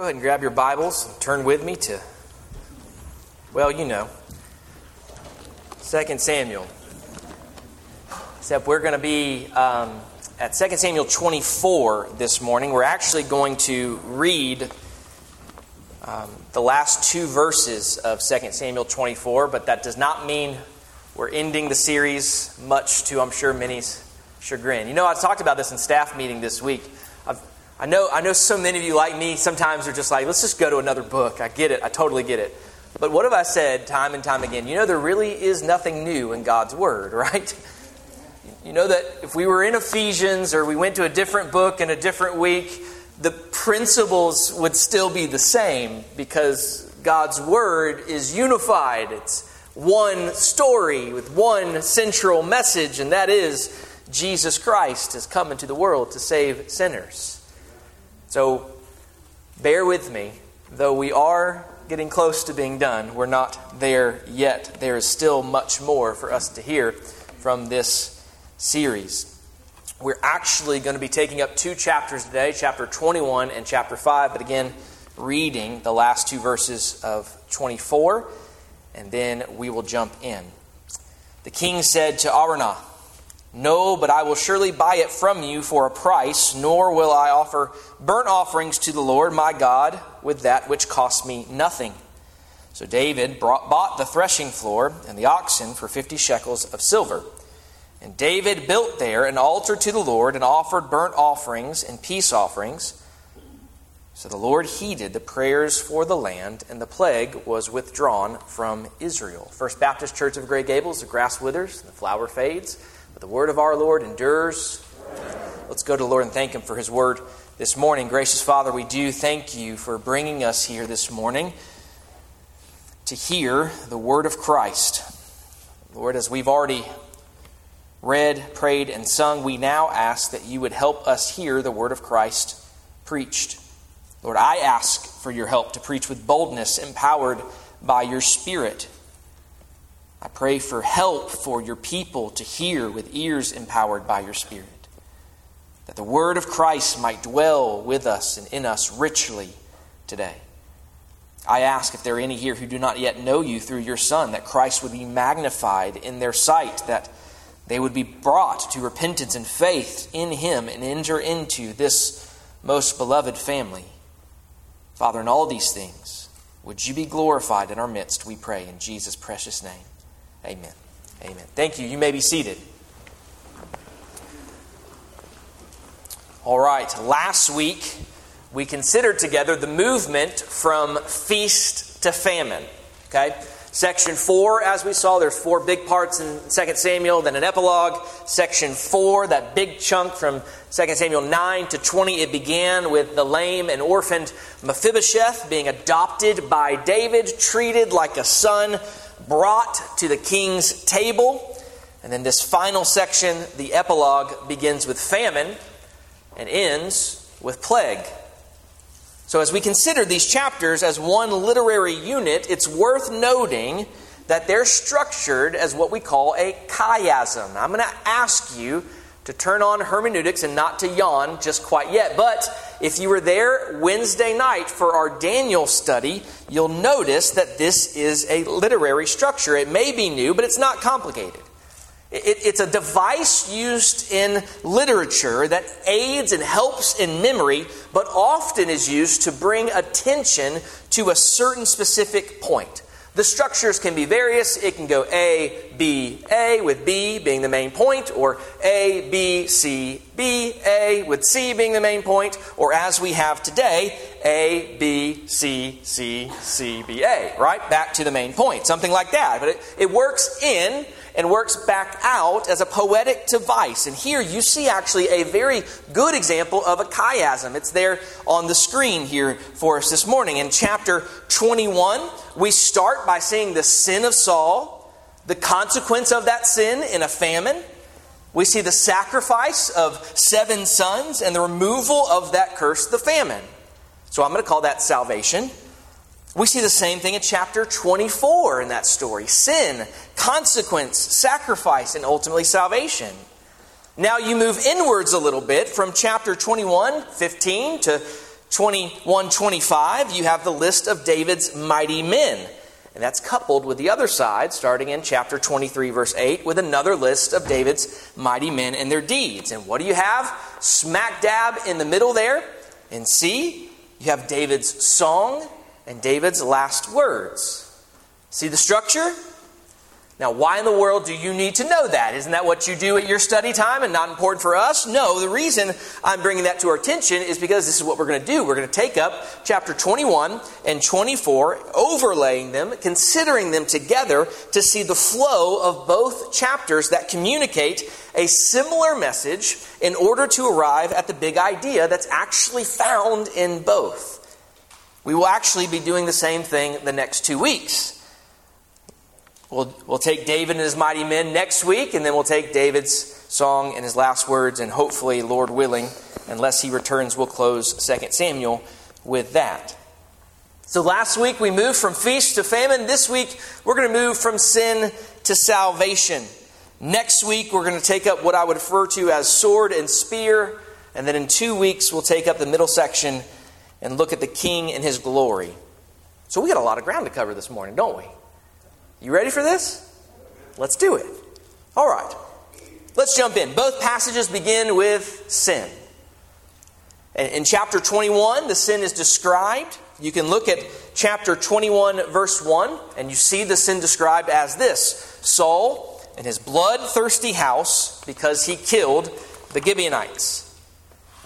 Go ahead and grab your Bibles and turn with me to, well, you know, 2 Samuel. Except we're going to be um, at 2 Samuel 24 this morning. We're actually going to read um, the last two verses of 2 Samuel 24, but that does not mean we're ending the series, much to, I'm sure, many's chagrin. You know, I talked about this in staff meeting this week. I've, know, I know so many of you, like me, sometimes are just like, let's just go to another book. I get it. I totally get it. But what have I said time and time again? You know, there really is nothing new in God's Word, right? You know that if we were in Ephesians or we went to a different book in a different week, the principles would still be the same because God's Word is unified. It's one story with one central message, and that is Jesus Christ has come into the world to save sinners. So bear with me. Though we are getting close to being done, we're not there yet. There is still much more for us to hear from this series. We're actually going to be taking up two chapters today, chapter 21 and chapter 5, but again, reading the last two verses of 24, and then we will jump in. The king said to Araunah, no, but I will surely buy it from you for a price, nor will I offer burnt offerings to the Lord my God with that which costs me nothing. So David brought, bought the threshing floor and the oxen for fifty shekels of silver. And David built there an altar to the Lord and offered burnt offerings and peace offerings. So the Lord heeded the prayers for the land, and the plague was withdrawn from Israel. First Baptist Church of Grey Gables, the grass withers, the flower fades. But the word of our Lord endures. Let's go to the Lord and thank Him for His word this morning. Gracious Father, we do thank you for bringing us here this morning to hear the word of Christ. Lord, as we've already read, prayed, and sung, we now ask that you would help us hear the word of Christ preached. Lord, I ask for your help to preach with boldness, empowered by your Spirit. I pray for help for your people to hear with ears empowered by your Spirit, that the word of Christ might dwell with us and in us richly today. I ask if there are any here who do not yet know you through your Son, that Christ would be magnified in their sight, that they would be brought to repentance and faith in him and enter into this most beloved family. Father, in all these things, would you be glorified in our midst, we pray, in Jesus' precious name. Amen. Amen. Thank you. You may be seated. All right. Last week, we considered together the movement from feast to famine. Okay? Section 4, as we saw, there's four big parts in 2 Samuel, then an epilogue. Section 4, that big chunk from 2 Samuel 9 to 20, it began with the lame and orphaned Mephibosheth being adopted by David, treated like a son brought to the king's table. And then this final section, the epilogue, begins with famine and ends with plague. So, as we consider these chapters as one literary unit, it's worth noting that they're structured as what we call a chiasm. I'm going to ask you to turn on hermeneutics and not to yawn just quite yet. But if you were there Wednesday night for our Daniel study, you'll notice that this is a literary structure. It may be new, but it's not complicated. It, it's a device used in literature that aids and helps in memory, but often is used to bring attention to a certain specific point. The structures can be various. It can go A, B, A, with B being the main point, or A, B, C, B, A, with C being the main point, or as we have today, A, B, C, C, C, B, A, right? Back to the main point, something like that. But it, it works in and works back out as a poetic device. And here you see actually a very good example of a chiasm. It's there on the screen here for us this morning. In chapter 21, we start by seeing the sin of Saul, the consequence of that sin in a famine. We see the sacrifice of seven sons and the removal of that curse, the famine. So I'm going to call that salvation. We see the same thing in chapter 24 in that story sin, consequence, sacrifice, and ultimately salvation. Now you move inwards a little bit from chapter 21, 15 to 21 25, you have the list of David's mighty men. And that's coupled with the other side, starting in chapter 23, verse 8, with another list of David's mighty men and their deeds. And what do you have? Smack dab in the middle there, in C, you have David's song and David's last words. See the structure? Now, why in the world do you need to know that? Isn't that what you do at your study time and not important for us? No, the reason I'm bringing that to our attention is because this is what we're going to do. We're going to take up chapter 21 and 24, overlaying them, considering them together to see the flow of both chapters that communicate a similar message in order to arrive at the big idea that's actually found in both. We will actually be doing the same thing the next two weeks. We'll, we'll take David and his mighty men next week, and then we'll take David's song and his last words, and hopefully, Lord willing, unless he returns, we'll close 2 Samuel with that. So last week we moved from feast to famine. This week we're going to move from sin to salvation. Next week we're going to take up what I would refer to as sword and spear. And then in two weeks we'll take up the middle section and look at the king and his glory. So we got a lot of ground to cover this morning, don't we? You ready for this? Let's do it. All right. Let's jump in. Both passages begin with sin. In chapter 21, the sin is described. You can look at chapter 21, verse 1, and you see the sin described as this Saul and his bloodthirsty house because he killed the Gibeonites.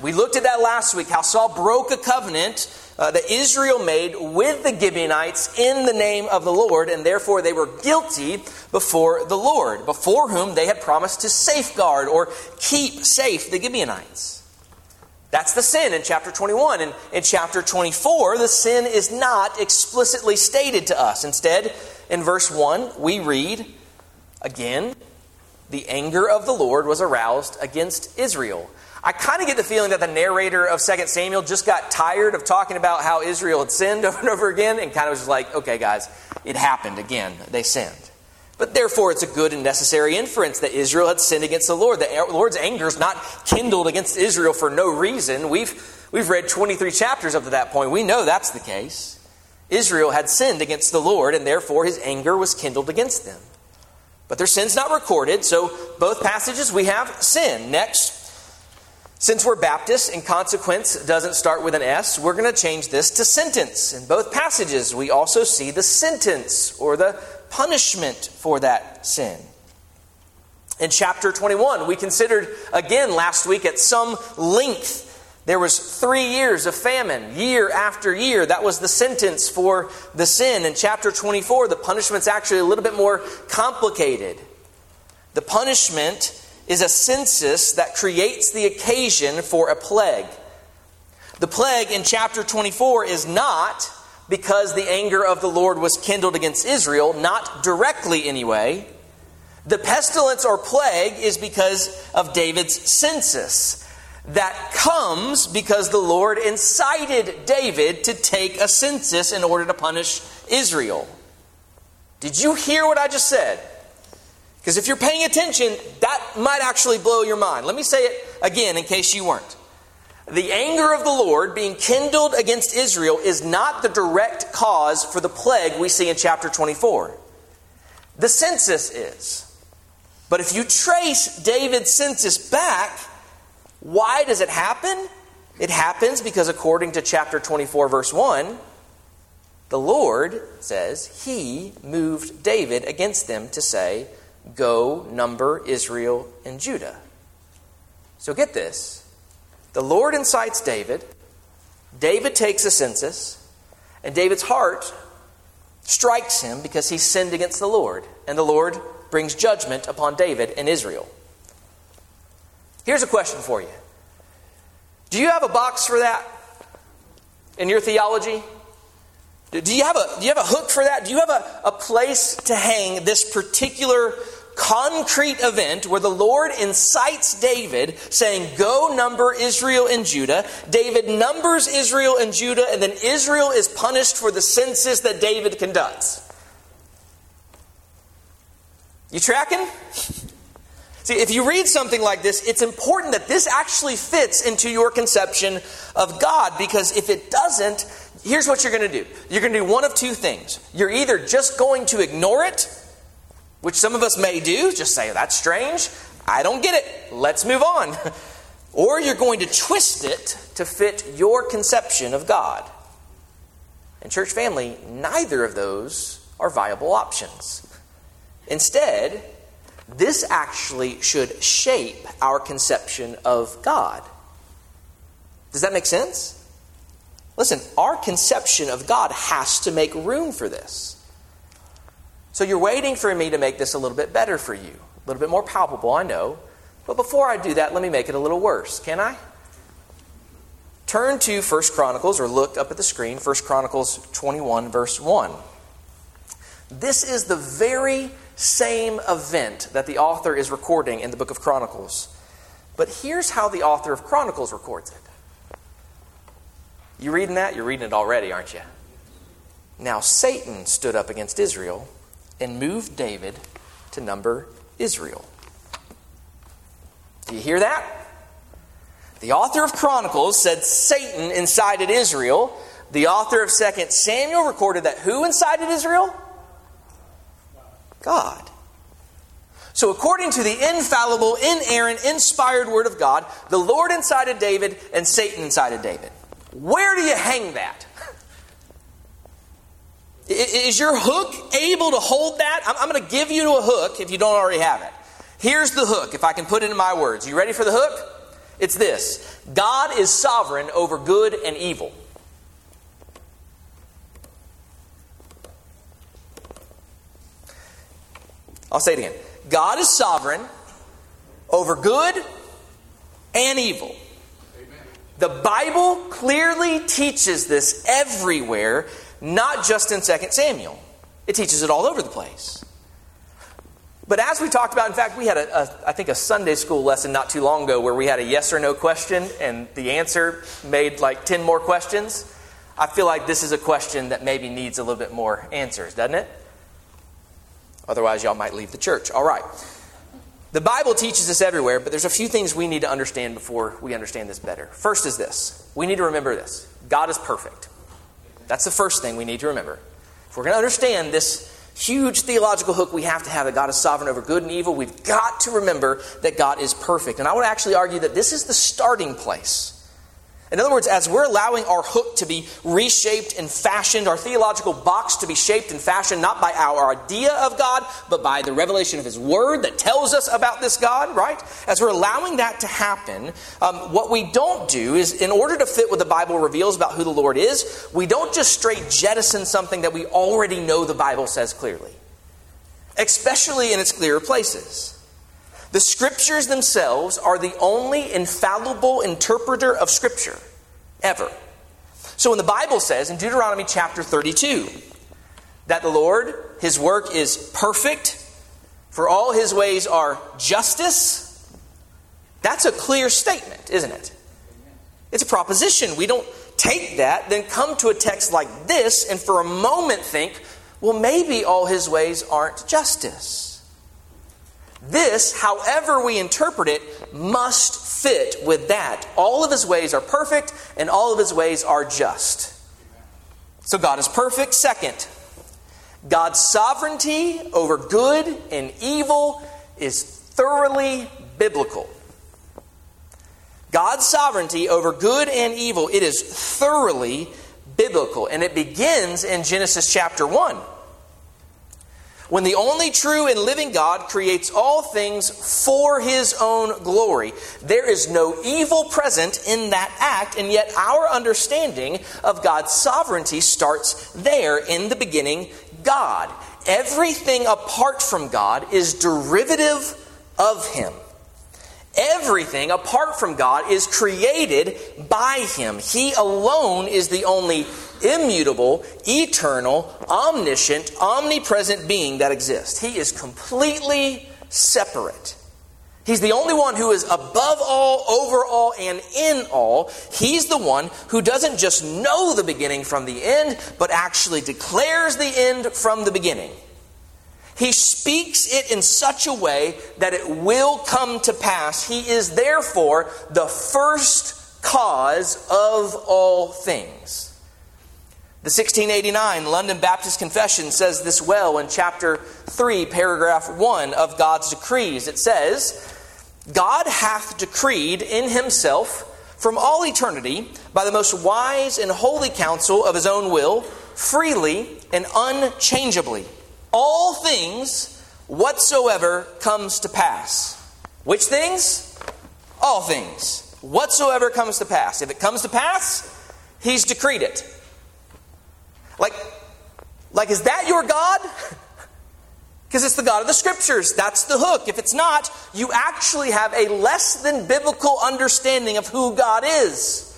We looked at that last week, how Saul broke a covenant uh, that Israel made with the Gibeonites in the name of the Lord, and therefore they were guilty before the Lord, before whom they had promised to safeguard or keep safe the Gibeonites. That's the sin in chapter 21. And in chapter 24, the sin is not explicitly stated to us. Instead, in verse 1, we read again, the anger of the Lord was aroused against Israel. I kind of get the feeling that the narrator of 2 Samuel just got tired of talking about how Israel had sinned over and over again and kind of was like, okay, guys, it happened again. They sinned. But therefore, it's a good and necessary inference that Israel had sinned against the Lord. The Lord's anger is not kindled against Israel for no reason. We've, we've read 23 chapters up to that point. We know that's the case. Israel had sinned against the Lord, and therefore his anger was kindled against them. But their sin's not recorded, so both passages we have sin. Next, since we're Baptists and consequence doesn't start with an S, we're going to change this to sentence. In both passages, we also see the sentence or the punishment for that sin. In chapter 21, we considered again last week at some length there was three years of famine, year after year. That was the sentence for the sin. In chapter 24, the punishment's actually a little bit more complicated. The punishment is a census that creates the occasion for a plague. The plague in chapter 24 is not because the anger of the Lord was kindled against Israel, not directly anyway. The pestilence or plague is because of David's census. That comes because the Lord incited David to take a census in order to punish Israel. Did you hear what I just said? Because if you're paying attention, that might actually blow your mind. Let me say it again in case you weren't. The anger of the Lord being kindled against Israel is not the direct cause for the plague we see in chapter 24. The census is. But if you trace David's census back, why does it happen? It happens because, according to chapter 24, verse 1, the Lord says he moved David against them to say, Go number Israel and Judah. So get this. The Lord incites David. David takes a census. And David's heart strikes him because he sinned against the Lord. And the Lord brings judgment upon David and Israel. Here's a question for you Do you have a box for that in your theology? Do you have a, do you have a hook for that? Do you have a, a place to hang this particular concrete event where the Lord incites David, saying, Go number Israel and Judah. David numbers Israel and Judah, and then Israel is punished for the census that David conducts. You tracking? See, if you read something like this, it's important that this actually fits into your conception of God because if it doesn't, here's what you're going to do. You're going to do one of two things. You're either just going to ignore it, which some of us may do, just say, that's strange. I don't get it. Let's move on. or you're going to twist it to fit your conception of God. And, church family, neither of those are viable options. Instead, this actually should shape our conception of God. Does that make sense? Listen, our conception of God has to make room for this. So you're waiting for me to make this a little bit better for you, a little bit more palpable, I know. But before I do that, let me make it a little worse, can I? Turn to 1 Chronicles or look up at the screen, 1 Chronicles 21, verse 1. This is the very same event that the author is recording in the book of Chronicles. But here's how the author of Chronicles records it. You reading that? You're reading it already, aren't you? Now Satan stood up against Israel and moved David to number Israel. Do you hear that? The author of Chronicles said Satan incited Israel. The author of 2 Samuel recorded that who incited Israel? God. So, according to the infallible, inerrant, inspired Word of God, the Lord incited David and Satan incited David. Where do you hang that? Is your hook able to hold that? I'm going to give you a hook if you don't already have it. Here's the hook, if I can put it in my words. You ready for the hook? It's this God is sovereign over good and evil. I'll say it again. God is sovereign over good and evil. The Bible clearly teaches this everywhere, not just in 2 Samuel. It teaches it all over the place. But as we talked about, in fact, we had, a, a, I think, a Sunday school lesson not too long ago where we had a yes or no question, and the answer made like 10 more questions. I feel like this is a question that maybe needs a little bit more answers, doesn't it? Otherwise, y'all might leave the church. All right. The Bible teaches this everywhere, but there's a few things we need to understand before we understand this better. First is this we need to remember this God is perfect. That's the first thing we need to remember. If we're going to understand this huge theological hook we have to have that God is sovereign over good and evil, we've got to remember that God is perfect. And I would actually argue that this is the starting place in other words, as we're allowing our hook to be reshaped and fashioned, our theological box to be shaped and fashioned not by our idea of God, but by the revelation of His Word that tells us about this God, right? As we're allowing that to happen, um, what we don't do is, in order to fit what the Bible reveals about who the Lord is, we don't just straight jettison something that we already know the Bible says clearly, especially in its clearer places. The scriptures themselves are the only infallible interpreter of scripture ever. So when the Bible says in Deuteronomy chapter 32 that the Lord, his work is perfect, for all his ways are justice, that's a clear statement, isn't it? It's a proposition. We don't take that, then come to a text like this, and for a moment think, well, maybe all his ways aren't justice. This, however we interpret it, must fit with that. All of his ways are perfect, and all of his ways are just. So God is perfect. Second, God's sovereignty over good and evil is thoroughly biblical. God's sovereignty over good and evil, it is thoroughly biblical. And it begins in Genesis chapter 1 when the only true and living God creates all things for his own glory. There is no evil present in that act, and yet our understanding of God's sovereignty starts there in the beginning God. Everything apart from God is derivative of him. Everything apart from God is created by him. He alone is the only immutable, eternal, omniscient, omnipresent being that exists. He is completely separate. He's the only one who is above all, over all, and in all. He's the one who doesn't just know the beginning from the end, but actually declares the end from the beginning. He speaks it in such a way that it will come to pass. He is therefore the first cause of all things. The 1689 London Baptist Confession says this well in chapter 3, paragraph 1 of God's decrees. It says, God hath decreed in himself from all eternity by the most wise and holy counsel of his own will, freely and unchangeably all things whatsoever comes to pass. Which things? All things. Whatsoever comes to pass. If it comes to pass, he's decreed it. Like, like is that your God? Because it's the God of the Scriptures. That's the hook. If it's not, you actually have a less than biblical understanding of who God is.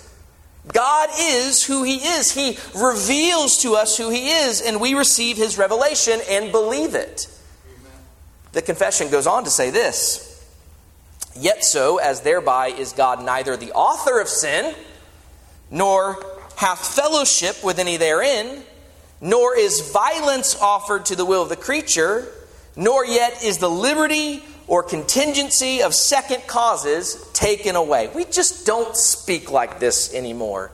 God is who He is. He reveals to us who He is, and we receive His revelation and believe it. Amen. The confession goes on to say this Yet so, as thereby is God neither the author of sin, nor hath fellowship with any therein, nor is violence offered to the will of the creature, nor yet is the liberty or contingency of second causes taken away. We just don't speak like this anymore.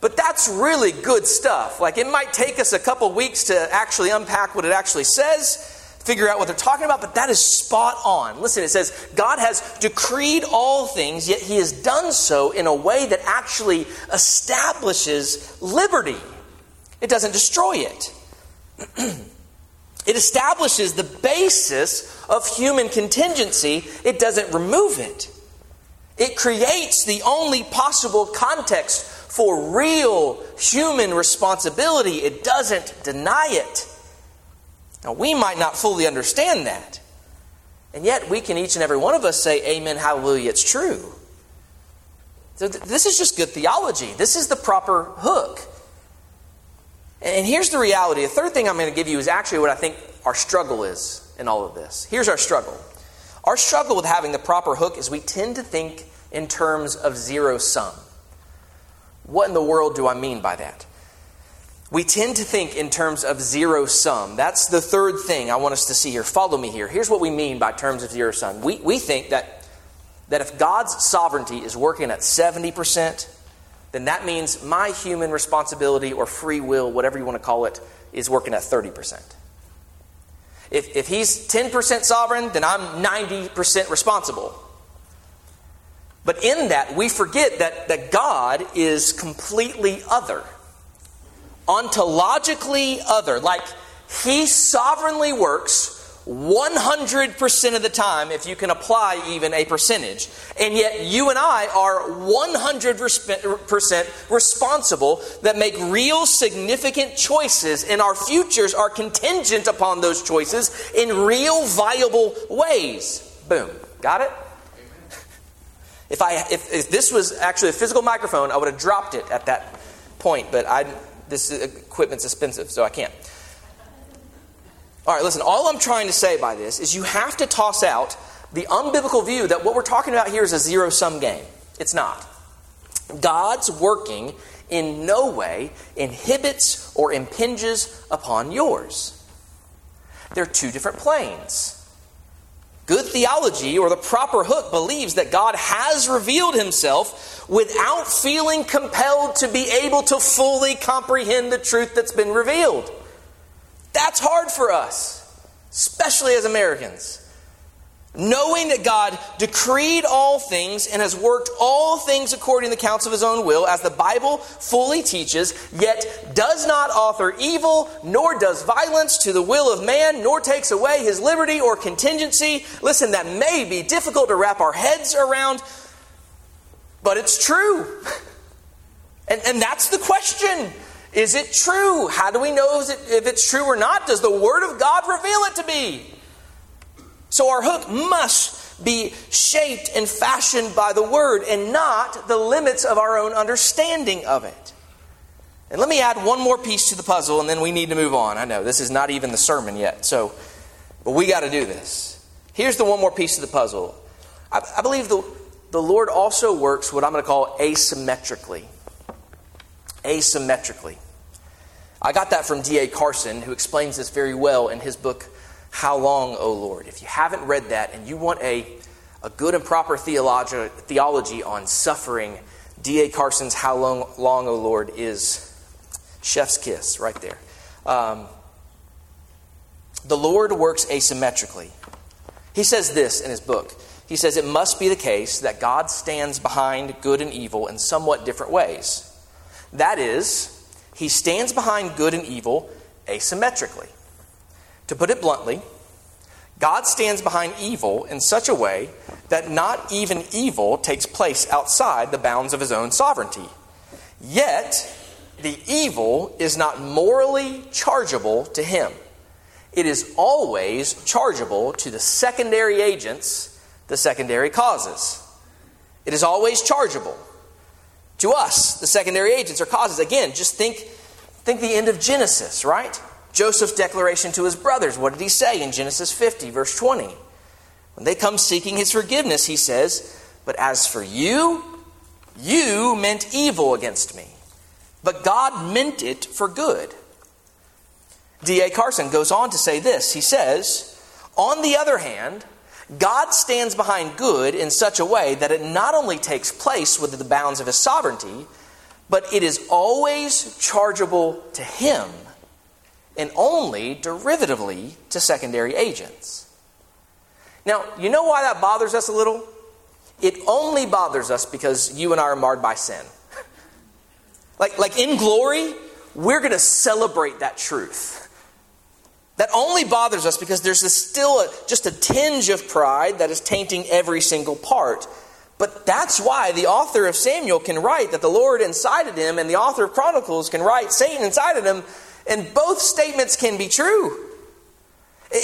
But that's really good stuff. Like it might take us a couple weeks to actually unpack what it actually says, figure out what they're talking about, but that is spot on. Listen, it says, God has decreed all things, yet He has done so in a way that actually establishes liberty. It doesn't destroy it. It establishes the basis of human contingency, it doesn't remove it. It creates the only possible context for real human responsibility. It doesn't deny it. Now, we might not fully understand that. And yet, we can each and every one of us say, Amen, hallelujah, it's true. So th- this is just good theology. This is the proper hook. And here's the reality. The third thing I'm going to give you is actually what I think our struggle is in all of this. Here's our struggle. Our struggle with having the proper hook is we tend to think in terms of zero sum. What in the world do I mean by that? We tend to think in terms of zero sum. That's the third thing I want us to see here. Follow me here. Here's what we mean by terms of zero sum. We, we think that, that if God's sovereignty is working at 70%, then that means my human responsibility or free will, whatever you want to call it, is working at 30%. If, if he's 10% sovereign, then I'm 90% responsible. But in that, we forget that, that God is completely other, ontologically other. Like, he sovereignly works 100% of the time if you can apply even a percentage. And yet, you and I are 100% responsible that make real significant choices, and our futures are contingent upon those choices in real viable ways. Boom. Got it? If, I, if, if this was actually a physical microphone, I would have dropped it at that point, but I, this equipment's expensive, so I can't. All right, listen, all I'm trying to say by this is you have to toss out the unbiblical view that what we're talking about here is a zero sum game. It's not. God's working in no way inhibits or impinges upon yours. They're two different planes. Good theology, or the proper hook, believes that God has revealed himself without feeling compelled to be able to fully comprehend the truth that's been revealed. That's hard for us, especially as Americans. Knowing that God decreed all things and has worked all things according to the counts of his own will, as the Bible fully teaches, yet does not author evil, nor does violence to the will of man, nor takes away his liberty or contingency. Listen, that may be difficult to wrap our heads around, but it's true. And, and that's the question. Is it true? How do we know if it's true or not? Does the Word of God reveal it to be? So our hook must be shaped and fashioned by the Word and not the limits of our own understanding of it. And let me add one more piece to the puzzle and then we need to move on. I know this is not even the sermon yet, so, but we got to do this. Here's the one more piece of the puzzle. I, I believe the, the Lord also works what I'm going to call asymmetrically. Asymmetrically. I got that from D.A. Carson, who explains this very well in his book, How long, O Lord? If you haven't read that and you want a, a good and proper theology, theology on suffering, D.A. Carson's How Long, long, O Lord is chef's kiss right there. Um, the Lord works asymmetrically. He says this in his book. He says it must be the case that God stands behind good and evil in somewhat different ways. That is, he stands behind good and evil asymmetrically. To put it bluntly, God stands behind evil in such a way that not even evil takes place outside the bounds of his own sovereignty. Yet, the evil is not morally chargeable to him. It is always chargeable to the secondary agents, the secondary causes. It is always chargeable to us, the secondary agents or causes. Again, just think, think the end of Genesis, right? Joseph's declaration to his brothers. What did he say in Genesis 50, verse 20? When they come seeking his forgiveness, he says, But as for you, you meant evil against me, but God meant it for good. D.A. Carson goes on to say this. He says, On the other hand, God stands behind good in such a way that it not only takes place within the bounds of his sovereignty, but it is always chargeable to him and only derivatively to secondary agents. Now, you know why that bothers us a little? It only bothers us because you and I are marred by sin. like, like in glory, we're going to celebrate that truth. That only bothers us because there's still a, just a tinge of pride that is tainting every single part. But that's why the author of Samuel can write that the Lord incited him, and the author of Chronicles can write Satan incited him, and both statements can be true.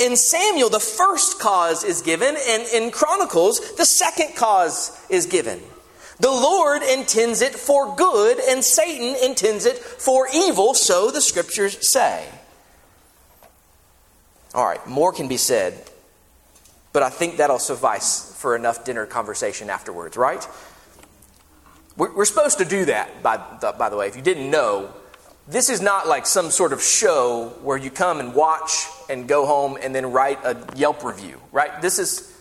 In Samuel, the first cause is given, and in Chronicles, the second cause is given. The Lord intends it for good, and Satan intends it for evil, so the scriptures say. All right, more can be said, but I think that'll suffice for enough dinner conversation afterwards, right? We're, supposed to do that, by, by the way. If you didn't know, this is not like some sort of show where you come and watch and go home and then write a Yelp review, right? This is,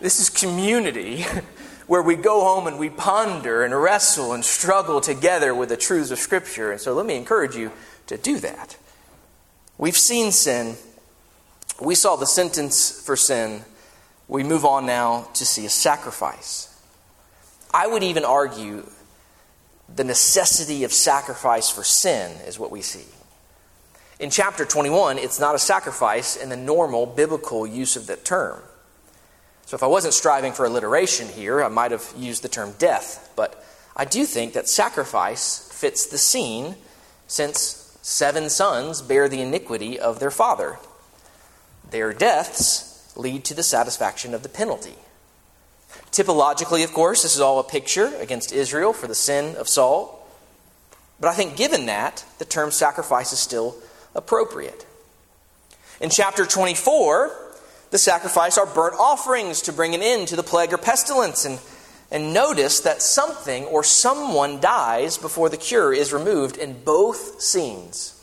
this is community where we go home and we ponder and wrestle and struggle together with the truths of Scripture. And so let me encourage you to do that. We've seen sin we saw the sentence for sin. We move on now to see a sacrifice. I would even argue the necessity of sacrifice for sin is what we see. In chapter 21, it's not a sacrifice in the normal biblical use of that term. So if I wasn't striving for alliteration here, I might have used the term death. But I do think that sacrifice fits the scene since seven sons bear the iniquity of their father. Their deaths lead to the satisfaction of the penalty. Typologically, of course, this is all a picture against Israel for the sin of Saul. But I think, given that, the term sacrifice is still appropriate. In chapter 24, the sacrifice are burnt offerings to bring an end to the plague or pestilence. And, and notice that something or someone dies before the cure is removed in both scenes.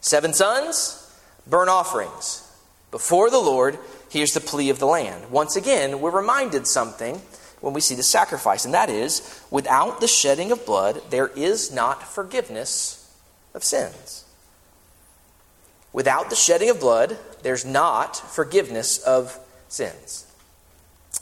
Seven sons, burnt offerings. Before the Lord, here's the plea of the land. Once again, we're reminded something when we see the sacrifice, and that is without the shedding of blood, there is not forgiveness of sins. Without the shedding of blood, there's not forgiveness of sins.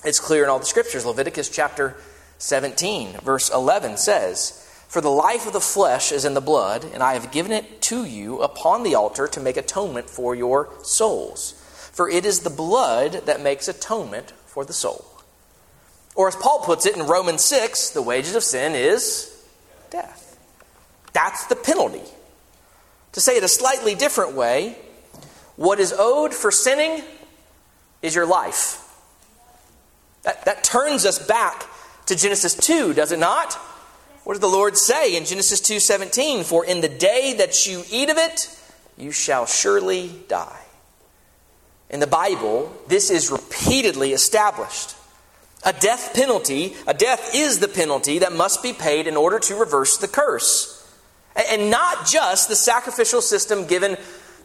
It's clear in all the scriptures. Leviticus chapter 17, verse 11 says, For the life of the flesh is in the blood, and I have given it to you upon the altar to make atonement for your souls for it is the blood that makes atonement for the soul. Or as Paul puts it in Romans 6, the wages of sin is death. That's the penalty. To say it a slightly different way, what is owed for sinning is your life. That, that turns us back to Genesis 2, does it not? What does the Lord say in Genesis 2:17? For in the day that you eat of it, you shall surely die. In the Bible, this is repeatedly established. A death penalty, a death is the penalty that must be paid in order to reverse the curse. And not just the sacrificial system given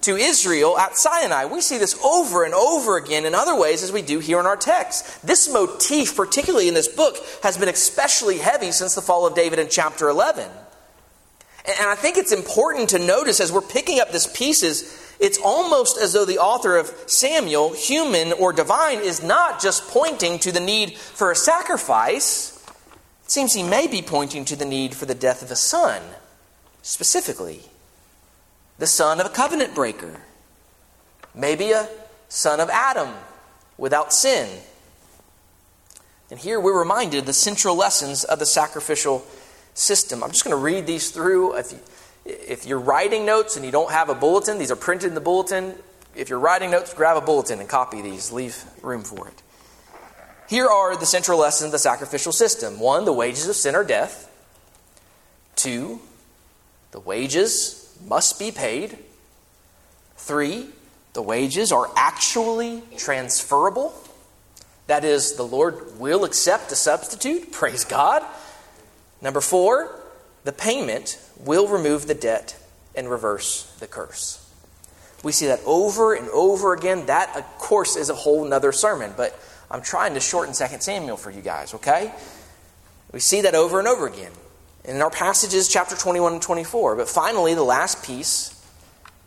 to Israel at Sinai. We see this over and over again in other ways as we do here in our text. This motif, particularly in this book, has been especially heavy since the fall of David in chapter 11. And I think it's important to notice as we're picking up these pieces, it's almost as though the author of Samuel, human or divine, is not just pointing to the need for a sacrifice. It seems he may be pointing to the need for the death of a son, specifically the son of a covenant breaker, maybe a son of Adam without sin. And here we're reminded of the central lessons of the sacrificial system. I'm just going to read these through. If, you, if you're writing notes and you don't have a bulletin, these are printed in the bulletin. If you're writing notes, grab a bulletin and copy these. Leave room for it. Here are the central lessons of the sacrificial system one, the wages of sin are death. Two, the wages must be paid. Three, the wages are actually transferable. That is, the Lord will accept a substitute. Praise God. Number four, the payment will remove the debt and reverse the curse. We see that over and over again. That, of course, is a whole nother sermon, but I'm trying to shorten 2 Samuel for you guys, okay? We see that over and over again in our passages, chapter 21 and 24. But finally, the last piece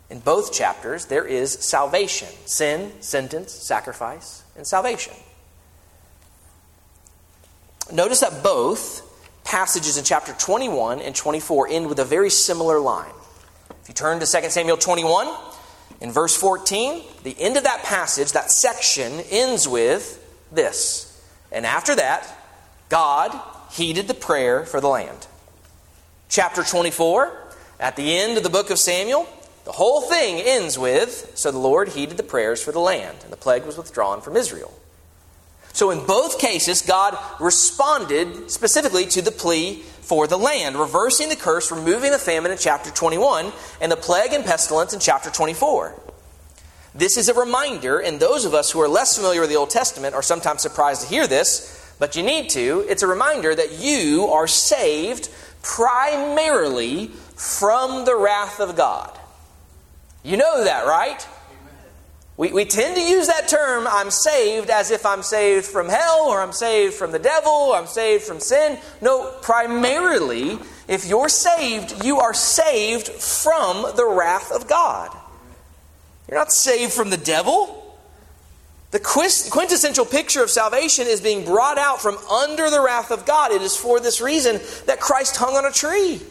in both chapters, there is salvation sin, sentence, sacrifice, and salvation. Notice that both passages in chapter 21 and 24 end with a very similar line. If you turn to 2 Samuel 21, in verse 14, the end of that passage, that section, ends with this. And after that, God heeded the prayer for the land. Chapter 24, at the end of the book of Samuel, the whole thing ends with So the Lord heeded the prayers for the land, and the plague was withdrawn from Israel. So, in both cases, God responded specifically to the plea for the land, reversing the curse, removing the famine in chapter 21, and the plague and pestilence in chapter 24. This is a reminder, and those of us who are less familiar with the Old Testament are sometimes surprised to hear this, but you need to. It's a reminder that you are saved primarily from the wrath of God. You know that, right? We, we tend to use that term, I'm saved, as if I'm saved from hell, or I'm saved from the devil, or I'm saved from sin. No, primarily, if you're saved, you are saved from the wrath of God. You're not saved from the devil. The quintessential picture of salvation is being brought out from under the wrath of God. It is for this reason that Christ hung on a tree,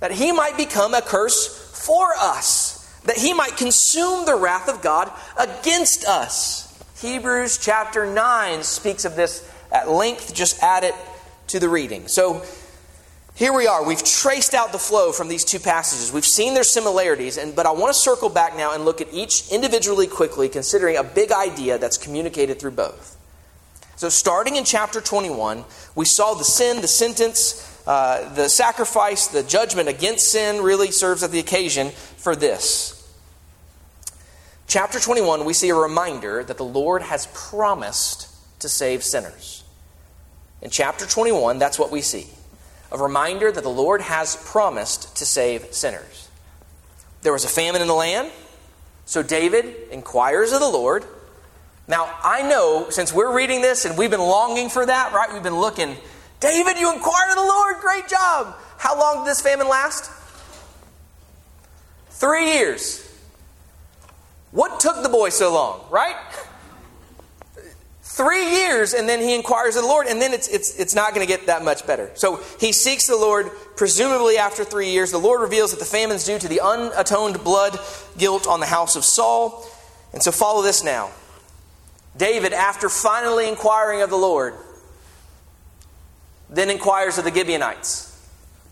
that he might become a curse for us that he might consume the wrath of God against us. Hebrews chapter 9 speaks of this at length. Just add it to the reading. So here we are. We've traced out the flow from these two passages. We've seen their similarities, and, but I want to circle back now and look at each individually quickly, considering a big idea that's communicated through both. So, starting in chapter 21, we saw the sin, the sentence, uh, the sacrifice, the judgment against sin really serves as the occasion for this. Chapter 21, we see a reminder that the Lord has promised to save sinners. In chapter 21, that's what we see a reminder that the Lord has promised to save sinners. There was a famine in the land, so David inquires of the Lord. Now, I know since we're reading this and we've been longing for that, right? We've been looking, David, you inquired of the Lord, great job. How long did this famine last? Three years. What took the boy so long, right? Three years, and then he inquires of the Lord, and then it's, it's, it's not going to get that much better. So he seeks the Lord, presumably after three years. The Lord reveals that the famine is due to the unatoned blood guilt on the house of Saul. And so follow this now. David, after finally inquiring of the Lord, then inquires of the Gibeonites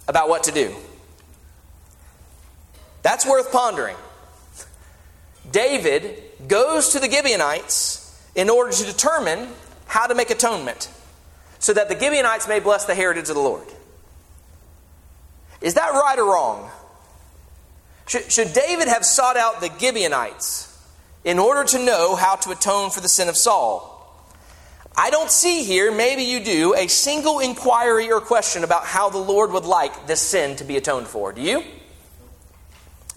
about what to do. That's worth pondering. David goes to the Gibeonites in order to determine how to make atonement so that the Gibeonites may bless the heritage of the Lord. Is that right or wrong? Should, should David have sought out the Gibeonites in order to know how to atone for the sin of Saul? I don't see here, maybe you do, a single inquiry or question about how the Lord would like this sin to be atoned for. Do you?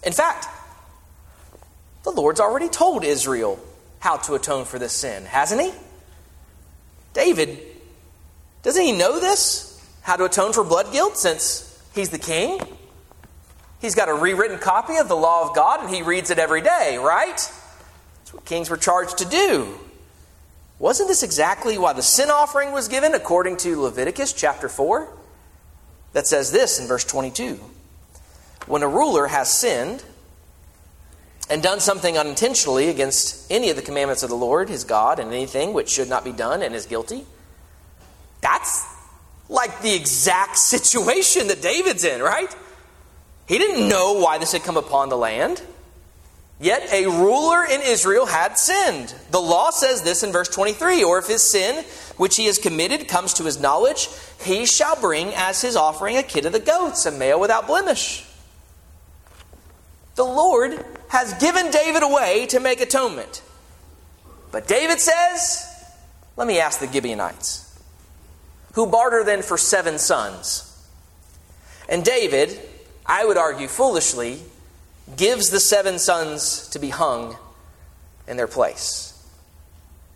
In fact, the Lord's already told Israel how to atone for this sin, hasn't he? David, doesn't he know this? How to atone for blood guilt since he's the king? He's got a rewritten copy of the law of God and he reads it every day, right? That's what kings were charged to do. Wasn't this exactly why the sin offering was given according to Leviticus chapter 4? That says this in verse 22 When a ruler has sinned and done something unintentionally against any of the commandments of the Lord his God and anything which should not be done and is guilty, that's like the exact situation that David's in, right? He didn't know why this had come upon the land. Yet a ruler in Israel had sinned. The law says this in verse 23 Or if his sin, which he has committed, comes to his knowledge, he shall bring as his offering a kid of the goats, a male without blemish. The Lord has given David a way to make atonement. But David says, Let me ask the Gibeonites, who barter then for seven sons. And David, I would argue foolishly, gives the seven sons to be hung in their place.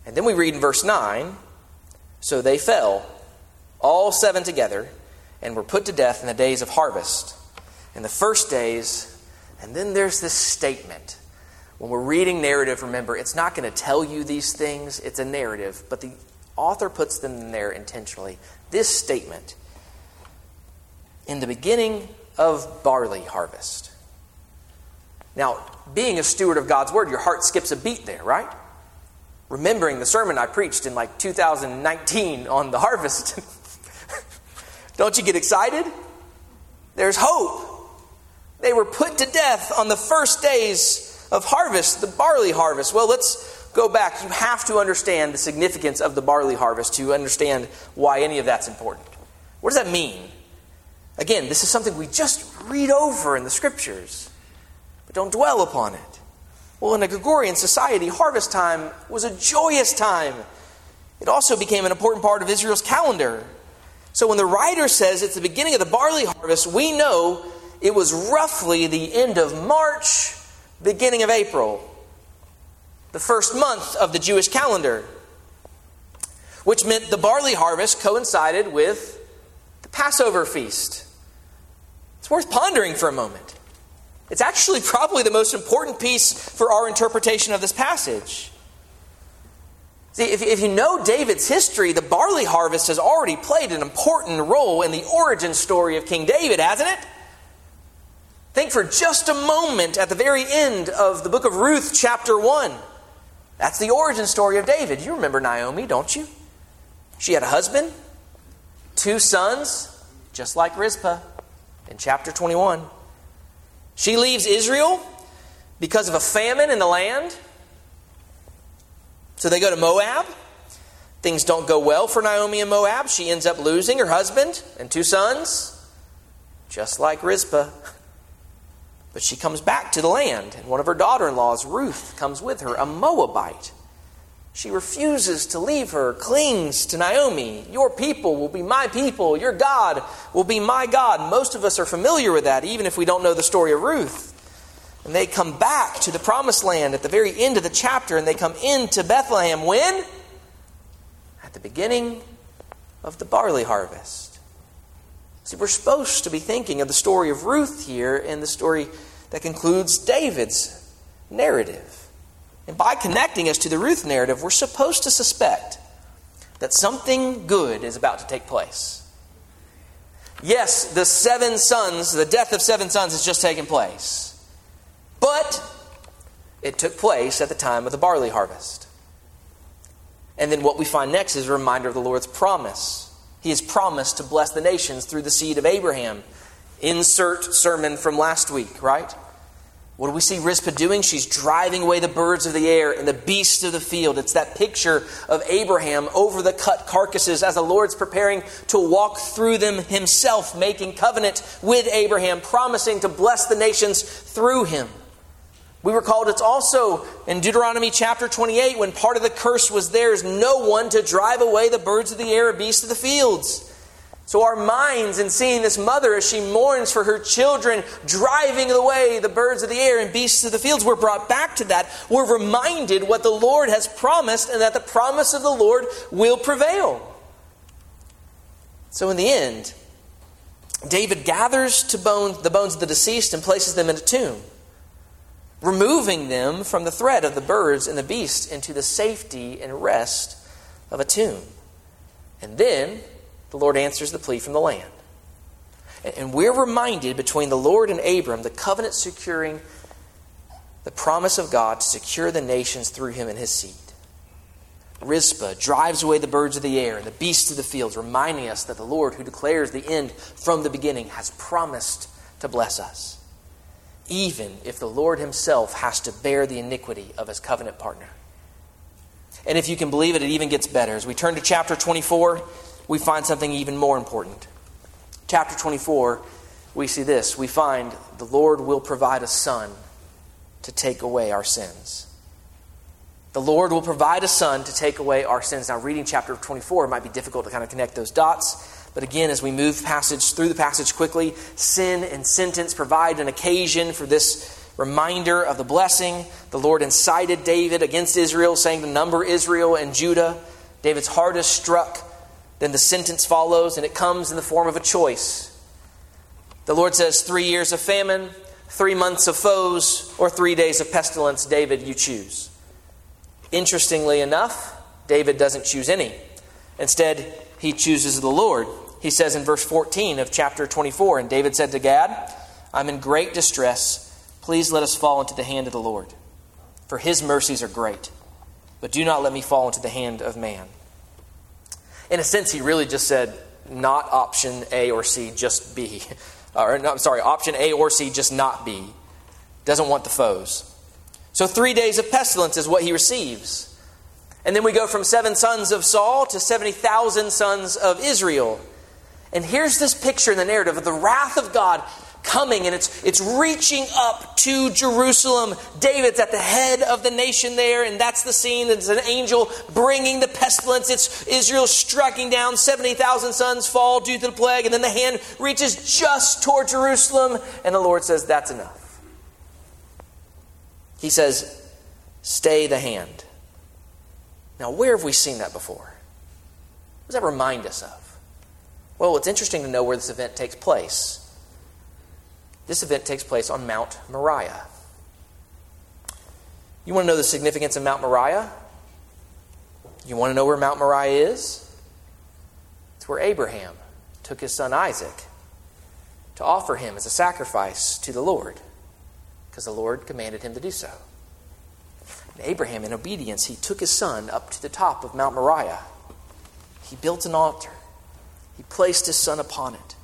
And then we read in verse 9 So they fell, all seven together, and were put to death in the days of harvest, in the first days. And then there's this statement. When we're reading narrative, remember, it's not going to tell you these things, it's a narrative, but the author puts them there intentionally. This statement in the beginning of barley harvest. Now, being a steward of God's word, your heart skips a beat there, right? Remembering the sermon I preached in like 2019 on the harvest. Don't you get excited? There's hope. They were put to death on the first days of harvest, the barley harvest. Well, let's go back. You have to understand the significance of the barley harvest to understand why any of that's important. What does that mean? Again, this is something we just read over in the scriptures but don't dwell upon it. Well, in a agrarian society, harvest time was a joyous time. It also became an important part of Israel's calendar. So when the writer says it's the beginning of the barley harvest, we know it was roughly the end of March, beginning of April, the first month of the Jewish calendar, which meant the barley harvest coincided with the Passover feast. It's worth pondering for a moment. It's actually probably the most important piece for our interpretation of this passage. See, if, if you know David's history, the barley harvest has already played an important role in the origin story of King David, hasn't it? Think for just a moment at the very end of the book of Ruth, chapter 1. That's the origin story of David. You remember Naomi, don't you? She had a husband, two sons, just like Rizpah in chapter 21. She leaves Israel because of a famine in the land. So they go to Moab. Things don't go well for Naomi in Moab. She ends up losing her husband and two sons, just like Rizpah. But she comes back to the land, and one of her daughter in laws, Ruth, comes with her, a Moabite. She refuses to leave her, clings to Naomi. Your people will be my people. Your God will be my God. Most of us are familiar with that, even if we don't know the story of Ruth. And they come back to the promised land at the very end of the chapter, and they come into Bethlehem when? At the beginning of the barley harvest. See, we're supposed to be thinking of the story of Ruth here and the story that concludes David's narrative. And by connecting us to the Ruth narrative, we're supposed to suspect that something good is about to take place. Yes, the seven sons, the death of seven sons has just taken place. But it took place at the time of the barley harvest. And then what we find next is a reminder of the Lord's promise. He has promised to bless the nations through the seed of Abraham. Insert sermon from last week, right? What do we see Rizpah doing? She's driving away the birds of the air and the beasts of the field. It's that picture of Abraham over the cut carcasses as the Lord's preparing to walk through them himself, making covenant with Abraham, promising to bless the nations through him. We were called, it's also in Deuteronomy chapter 28 when part of the curse was there is no one to drive away the birds of the air and beasts of the fields. So, our minds in seeing this mother as she mourns for her children, driving away the birds of the air and beasts of the fields, we're brought back to that. We're reminded what the Lord has promised and that the promise of the Lord will prevail. So, in the end, David gathers to bones, the bones of the deceased and places them in a tomb, removing them from the threat of the birds and the beasts into the safety and rest of a tomb. And then the Lord answers the plea from the land. And we're reminded between the Lord and Abram, the covenant securing the promise of God to secure the nations through him and his seed. Rizpah drives away the birds of the air and the beasts of the fields, reminding us that the Lord, who declares the end from the beginning, has promised to bless us, even if the Lord himself has to bear the iniquity of his covenant partner. And if you can believe it, it even gets better. As we turn to chapter 24, we find something even more important. Chapter 24, we see this. We find the Lord will provide a son to take away our sins. The Lord will provide a son to take away our sins. Now, reading chapter 24, it might be difficult to kind of connect those dots. But again, as we move passage through the passage quickly, sin and sentence provide an occasion for this reminder of the blessing. The Lord incited David against Israel, saying to number Israel and Judah. David's heart is struck then the sentence follows, and it comes in the form of a choice. The Lord says, Three years of famine, three months of foes, or three days of pestilence, David, you choose. Interestingly enough, David doesn't choose any. Instead, he chooses the Lord. He says in verse 14 of chapter 24, And David said to Gad, I'm in great distress. Please let us fall into the hand of the Lord. For his mercies are great. But do not let me fall into the hand of man. In a sense, he really just said, not option A or C, just B. Or, no, I'm sorry, option A or C, just not B. Doesn't want the foes. So, three days of pestilence is what he receives. And then we go from seven sons of Saul to 70,000 sons of Israel. And here's this picture in the narrative of the wrath of God coming and it's, it's reaching up to Jerusalem. David's at the head of the nation there, and that's the scene. It's an angel bringing the pestilence. It's Israel striking down. 70,000 sons fall due to the plague, and then the hand reaches just toward Jerusalem, and the Lord says, That's enough. He says, Stay the hand. Now, where have we seen that before? What does that remind us of? Well, it's interesting to know where this event takes place. This event takes place on Mount Moriah. You want to know the significance of Mount Moriah? You want to know where Mount Moriah is? It's where Abraham took his son Isaac to offer him as a sacrifice to the Lord, because the Lord commanded him to do so. And Abraham, in obedience, he took his son up to the top of Mount Moriah. He built an altar, he placed his son upon it.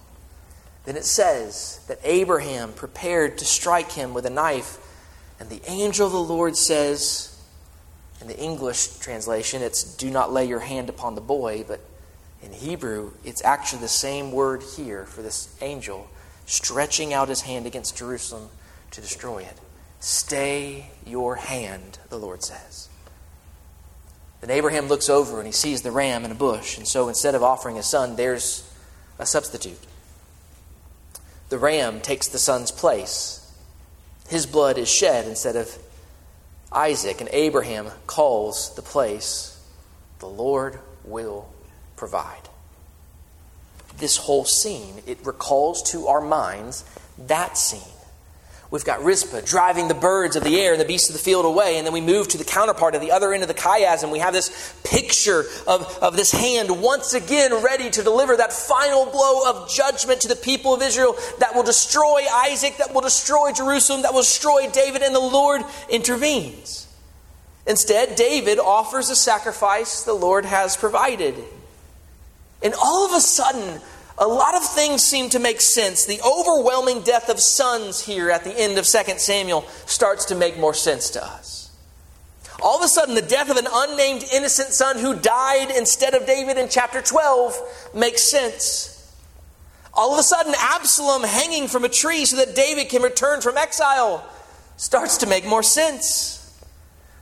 Then it says that Abraham prepared to strike him with a knife, and the angel of the Lord says, in the English translation, it's do not lay your hand upon the boy, but in Hebrew, it's actually the same word here for this angel stretching out his hand against Jerusalem to destroy it. Stay your hand, the Lord says. Then Abraham looks over and he sees the ram in a bush, and so instead of offering a son, there's a substitute the ram takes the son's place. His blood is shed instead of Isaac, and Abraham calls the place, the Lord will provide. This whole scene, it recalls to our minds that scene We've got Rizpah driving the birds of the air and the beasts of the field away. And then we move to the counterpart at the other end of the chiasm. We have this picture of, of this hand once again ready to deliver that final blow of judgment to the people of Israel that will destroy Isaac, that will destroy Jerusalem, that will destroy David, and the Lord intervenes. Instead, David offers a sacrifice the Lord has provided. And all of a sudden, a lot of things seem to make sense. The overwhelming death of sons here at the end of 2 Samuel starts to make more sense to us. All of a sudden, the death of an unnamed innocent son who died instead of David in chapter 12 makes sense. All of a sudden, Absalom hanging from a tree so that David can return from exile starts to make more sense.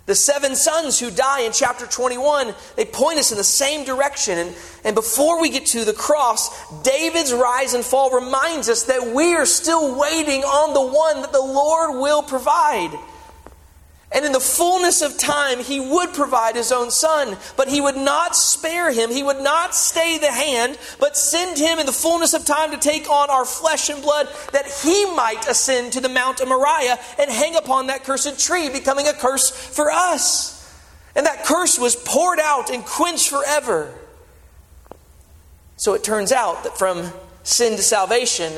The seven sons who die in chapter 21, they point us in the same direction. And, and before we get to the cross, David's rise and fall reminds us that we are still waiting on the one that the Lord will provide. And in the fullness of time, he would provide his own son, but he would not spare him. He would not stay the hand, but send him in the fullness of time to take on our flesh and blood, that he might ascend to the Mount of Moriah and hang upon that cursed tree, becoming a curse for us. And that curse was poured out and quenched forever. So it turns out that from sin to salvation,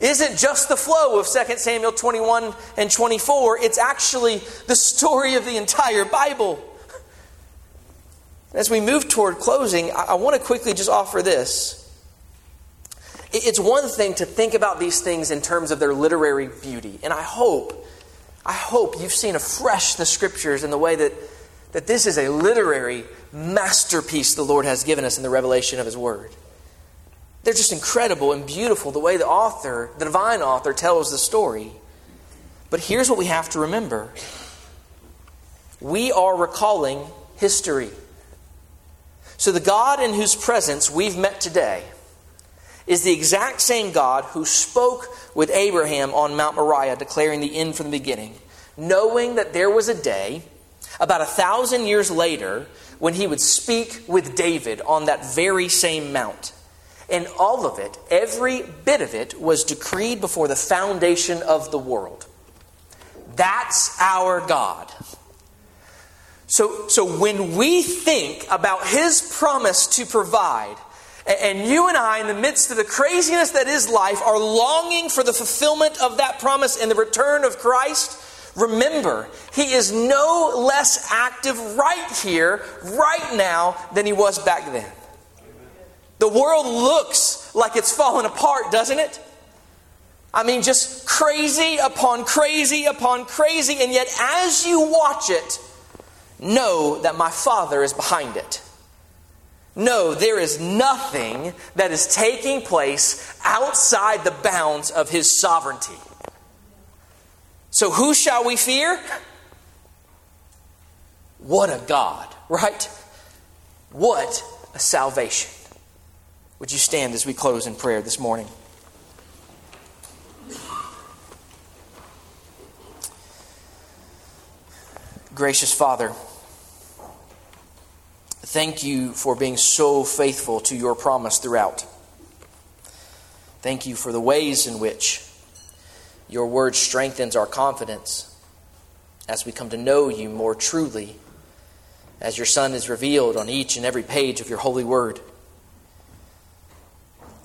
isn't just the flow of 2 Samuel 21 and 24, it's actually the story of the entire Bible. As we move toward closing, I, want to quickly just offer this. It's one thing to think about these things in terms of their literary beauty, and I hope, I hope you've seen afresh the scriptures in the way that, that this is a literary masterpiece the Lord has given us in the revelation of His Word. They're just incredible and beautiful the way the author, the divine author, tells the story. But here's what we have to remember we are recalling history. So, the God in whose presence we've met today is the exact same God who spoke with Abraham on Mount Moriah, declaring the end from the beginning, knowing that there was a day, about a thousand years later, when he would speak with David on that very same mount. And all of it, every bit of it, was decreed before the foundation of the world. That's our God. So, so when we think about His promise to provide, and you and I, in the midst of the craziness that is life, are longing for the fulfillment of that promise and the return of Christ, remember, He is no less active right here, right now, than He was back then. The world looks like it's fallen apart, doesn't it? I mean, just crazy upon crazy upon crazy, and yet as you watch it, know that my Father is behind it. No, there is nothing that is taking place outside the bounds of His sovereignty. So, who shall we fear? What a God, right? What a salvation. Would you stand as we close in prayer this morning? Gracious Father, thank you for being so faithful to your promise throughout. Thank you for the ways in which your word strengthens our confidence as we come to know you more truly, as your Son is revealed on each and every page of your holy word.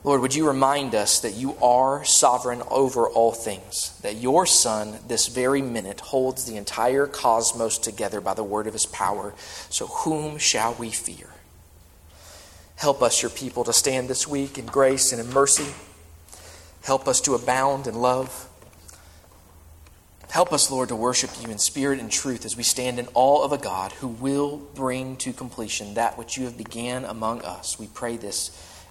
Lord, would you remind us that you are sovereign over all things, that your Son, this very minute, holds the entire cosmos together by the word of his power. So, whom shall we fear? Help us, your people, to stand this week in grace and in mercy. Help us to abound in love. Help us, Lord, to worship you in spirit and truth as we stand in awe of a God who will bring to completion that which you have began among us. We pray this